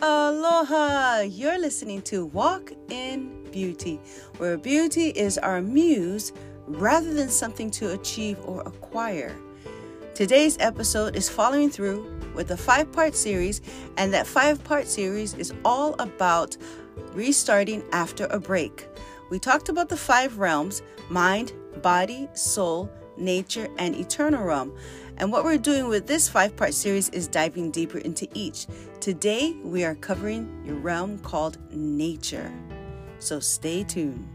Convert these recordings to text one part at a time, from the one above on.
Aloha! You're listening to Walk in Beauty, where beauty is our muse rather than something to achieve or acquire. Today's episode is following through with a five part series, and that five part series is all about restarting after a break. We talked about the five realms mind, body, soul, nature, and eternal realm. And what we're doing with this five part series is diving deeper into each. Today, we are covering your realm called nature. So stay tuned.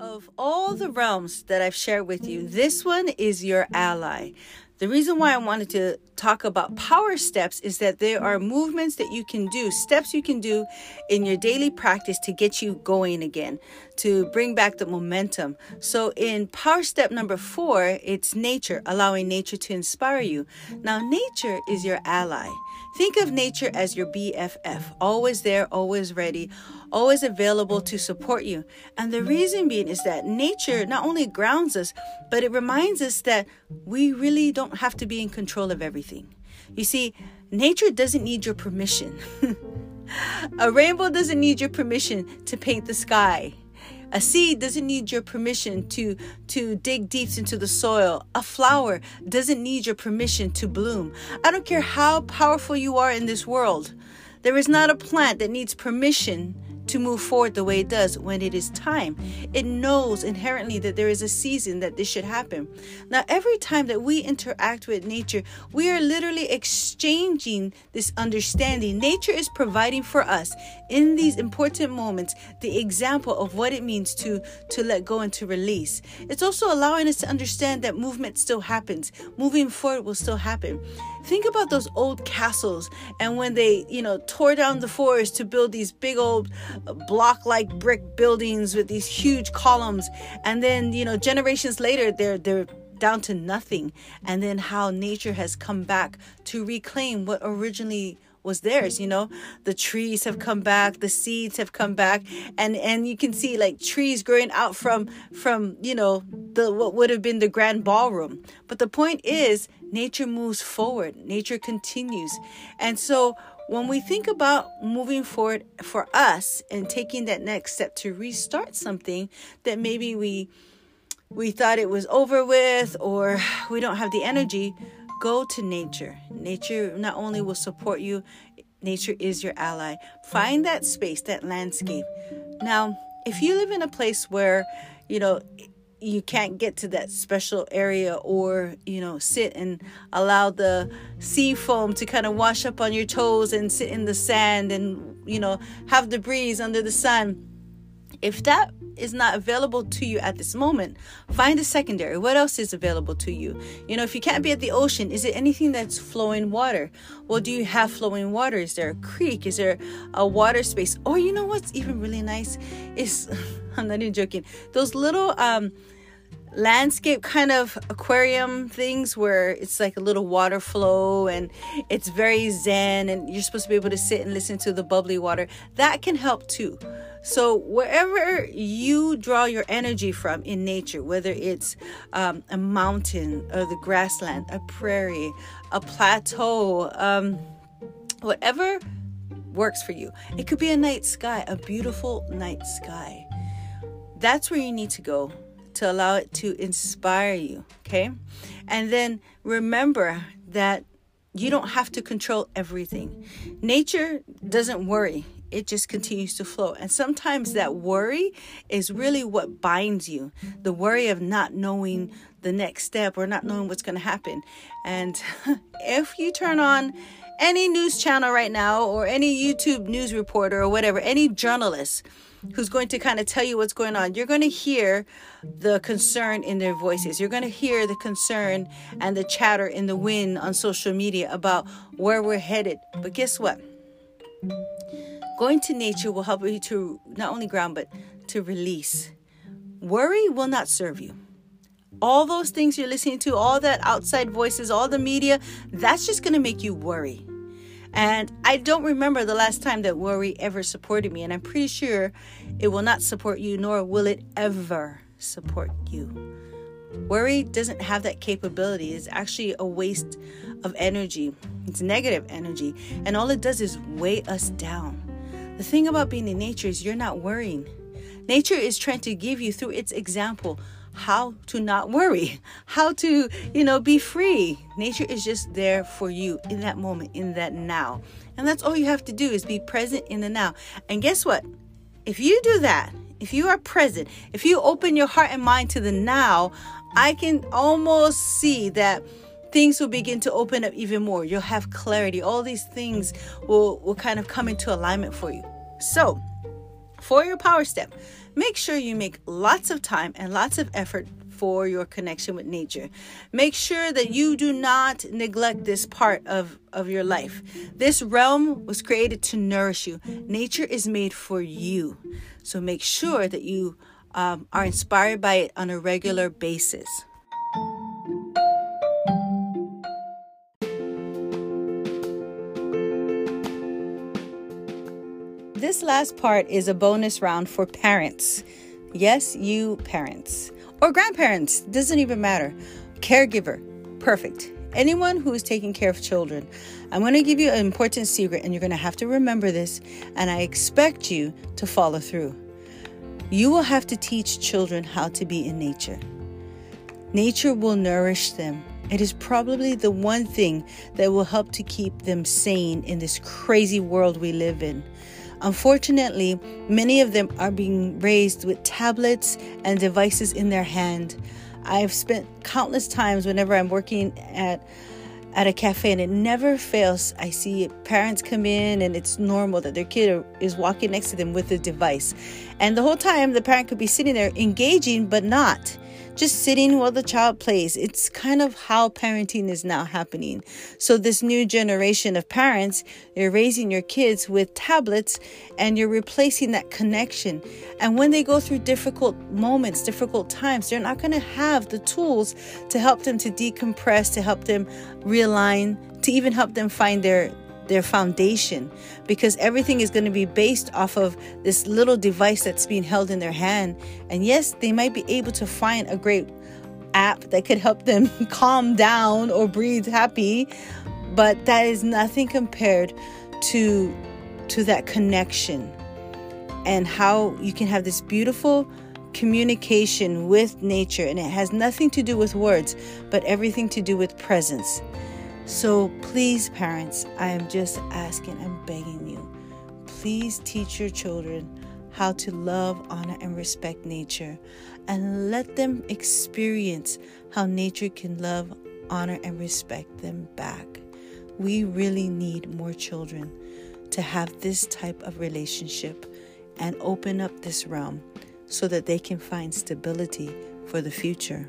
Of all the realms that I've shared with you, this one is your ally. The reason why I wanted to talk about power steps is that there are movements that you can do, steps you can do in your daily practice to get you going again, to bring back the momentum. So, in power step number four, it's nature, allowing nature to inspire you. Now, nature is your ally. Think of nature as your BFF, always there, always ready, always available to support you. And the reason being is that nature not only grounds us, but it reminds us that we really don't have to be in control of everything. You see, nature doesn't need your permission. A rainbow doesn't need your permission to paint the sky. A seed doesn't need your permission to, to dig deep into the soil. A flower doesn't need your permission to bloom. I don't care how powerful you are in this world. There is not a plant that needs permission to move forward the way it does when it is time. It knows inherently that there is a season that this should happen. Now, every time that we interact with nature, we are literally exchanging this understanding. Nature is providing for us in these important moments the example of what it means to to let go and to release. It's also allowing us to understand that movement still happens. Moving forward will still happen. Think about those old castles and when they, you know, tore down the forest to build these big old uh, block like brick buildings with these huge columns. And then you know generations later they're they're down to nothing. And then how nature has come back to reclaim what originally was theirs you know? The trees have come back the seeds have come back. And and you can see like trees growing out from from you know the what would have been the grand ballroom. But the point is nature moves forward. Nature continues. And so when we think about moving forward for us and taking that next step to restart something that maybe we we thought it was over with or we don't have the energy go to nature. Nature not only will support you nature is your ally. Find that space that landscape. Now if you live in a place where you know you can't get to that special area or you know sit and allow the sea foam to kind of wash up on your toes and sit in the sand and you know have the breeze under the sun. If that is not available to you at this moment find a secondary. What else is available to you? You know if you can't be at the ocean is it anything that's flowing water? Well do you have flowing water? Is there a creek? Is there a water space? Or you know what's even really nice is i'm not even joking those little um landscape kind of aquarium things where it's like a little water flow and it's very zen and you're supposed to be able to sit and listen to the bubbly water. That can help too. So wherever you draw your energy from in nature whether it's um, a mountain or the grassland a prairie a plateau um, whatever works for you. It could be a night sky a beautiful night sky. That's where you need to go to allow it to inspire you. Okay. And then remember that you don't have to control everything. Nature doesn't worry, it just continues to flow. And sometimes that worry is really what binds you the worry of not knowing the next step or not knowing what's going to happen. And if you turn on any news channel right now or any YouTube news reporter or whatever, any journalist, who's going to kind of tell you what's going on, you're going to hear the concern in their voices. You're going to hear the concern and the chatter in the wind on social media about where we're headed. But guess what? Going to nature will help you to not only ground, but to release. Worry will not serve you. All those things you're listening to, all that outside voices, all the media, that's just going to make you worry. And I don't remember the last time that worry ever supported me. And I'm pretty sure it will not support you, nor will it ever support you. Worry doesn't have that capability. It's actually a waste of energy. It's negative energy. And all it does is weigh us down. The thing about being in nature is you're not worrying. Nature is trying to give you through its example how to not worry, how to, you know, be free. Nature is just there for you in that moment, in that now. And that's all you have to do is be present in the now. And guess what? If you do that, if you are present, if you open your heart and mind to the now, I can almost see that things will begin to open up even more. You'll have clarity. All these things will, will kind of come into alignment for you. So, for your power step, make sure you make lots of time and lots of effort for your connection with nature. Make sure that you do not neglect this part of, of your life. This realm was created to nourish you. Nature is made for you. So make sure that you um, are inspired by it on a regular basis. This last part is a bonus round for parents. Yes, you parents or grandparents, doesn't even matter. Caregiver, perfect. Anyone who is taking care of children. I'm going to give you an important secret, and you're going to have to remember this, and I expect you to follow through. You will have to teach children how to be in nature. Nature will nourish them. It is probably the one thing that will help to keep them sane in this crazy world we live in. Unfortunately, many of them are being raised with tablets and devices in their hand. I've spent countless times whenever I'm working at at a cafe and it never fails. I see parents come in and it's normal that their kid is walking next to them with a device. And the whole time the parent could be sitting there engaging but not just sitting while the child plays. It's kind of how parenting is now happening. So, this new generation of parents, you're raising your kids with tablets and you're replacing that connection. And when they go through difficult moments, difficult times, they're not going to have the tools to help them to decompress, to help them realign, to even help them find their their foundation because everything is going to be based off of this little device that's being held in their hand. And yes, they might be able to find a great app that could help them calm down or breathe happy, but that is nothing compared to to that connection and how you can have this beautiful communication with nature and it has nothing to do with words but everything to do with presence so please, parents, I am just asking and begging you, please teach your children how to love, honor, and respect nature and let them experience how nature can love, honor, and respect them back. We really need more children to have this type of relationship and open up this realm so that they can find stability for the future.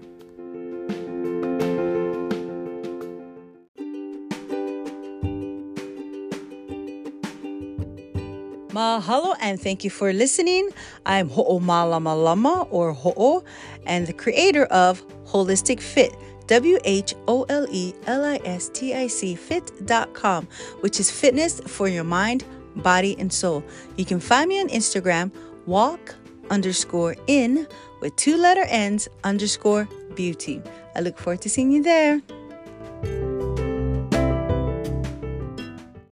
Mahalo and thank you for listening. I'm Ho'o Malama Lama or Ho'o and the creator of Holistic Fit. W H O L E L I S T I C fit.com, which is fitness for your mind, body, and soul. You can find me on Instagram, walk underscore in with two letter ends underscore beauty. I look forward to seeing you there.